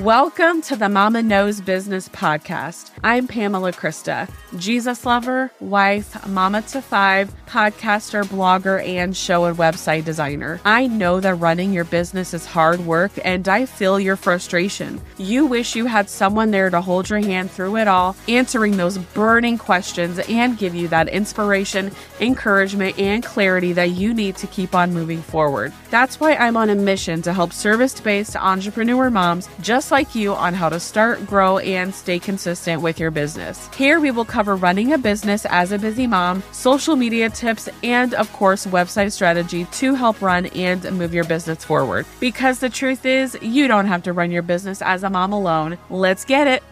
Welcome to the Mama Knows Business Podcast. I'm Pamela Krista, Jesus lover, wife, mama to five, podcaster, blogger, and show and website designer. I know that running your business is hard work and I feel your frustration. You wish you had someone there to hold your hand through it all, answering those burning questions and give you that inspiration, encouragement, and clarity that you need to keep on moving forward. That's why I'm on a mission to help service based entrepreneur moms just just like you on how to start, grow, and stay consistent with your business. Here we will cover running a business as a busy mom, social media tips, and of course, website strategy to help run and move your business forward. Because the truth is, you don't have to run your business as a mom alone. Let's get it.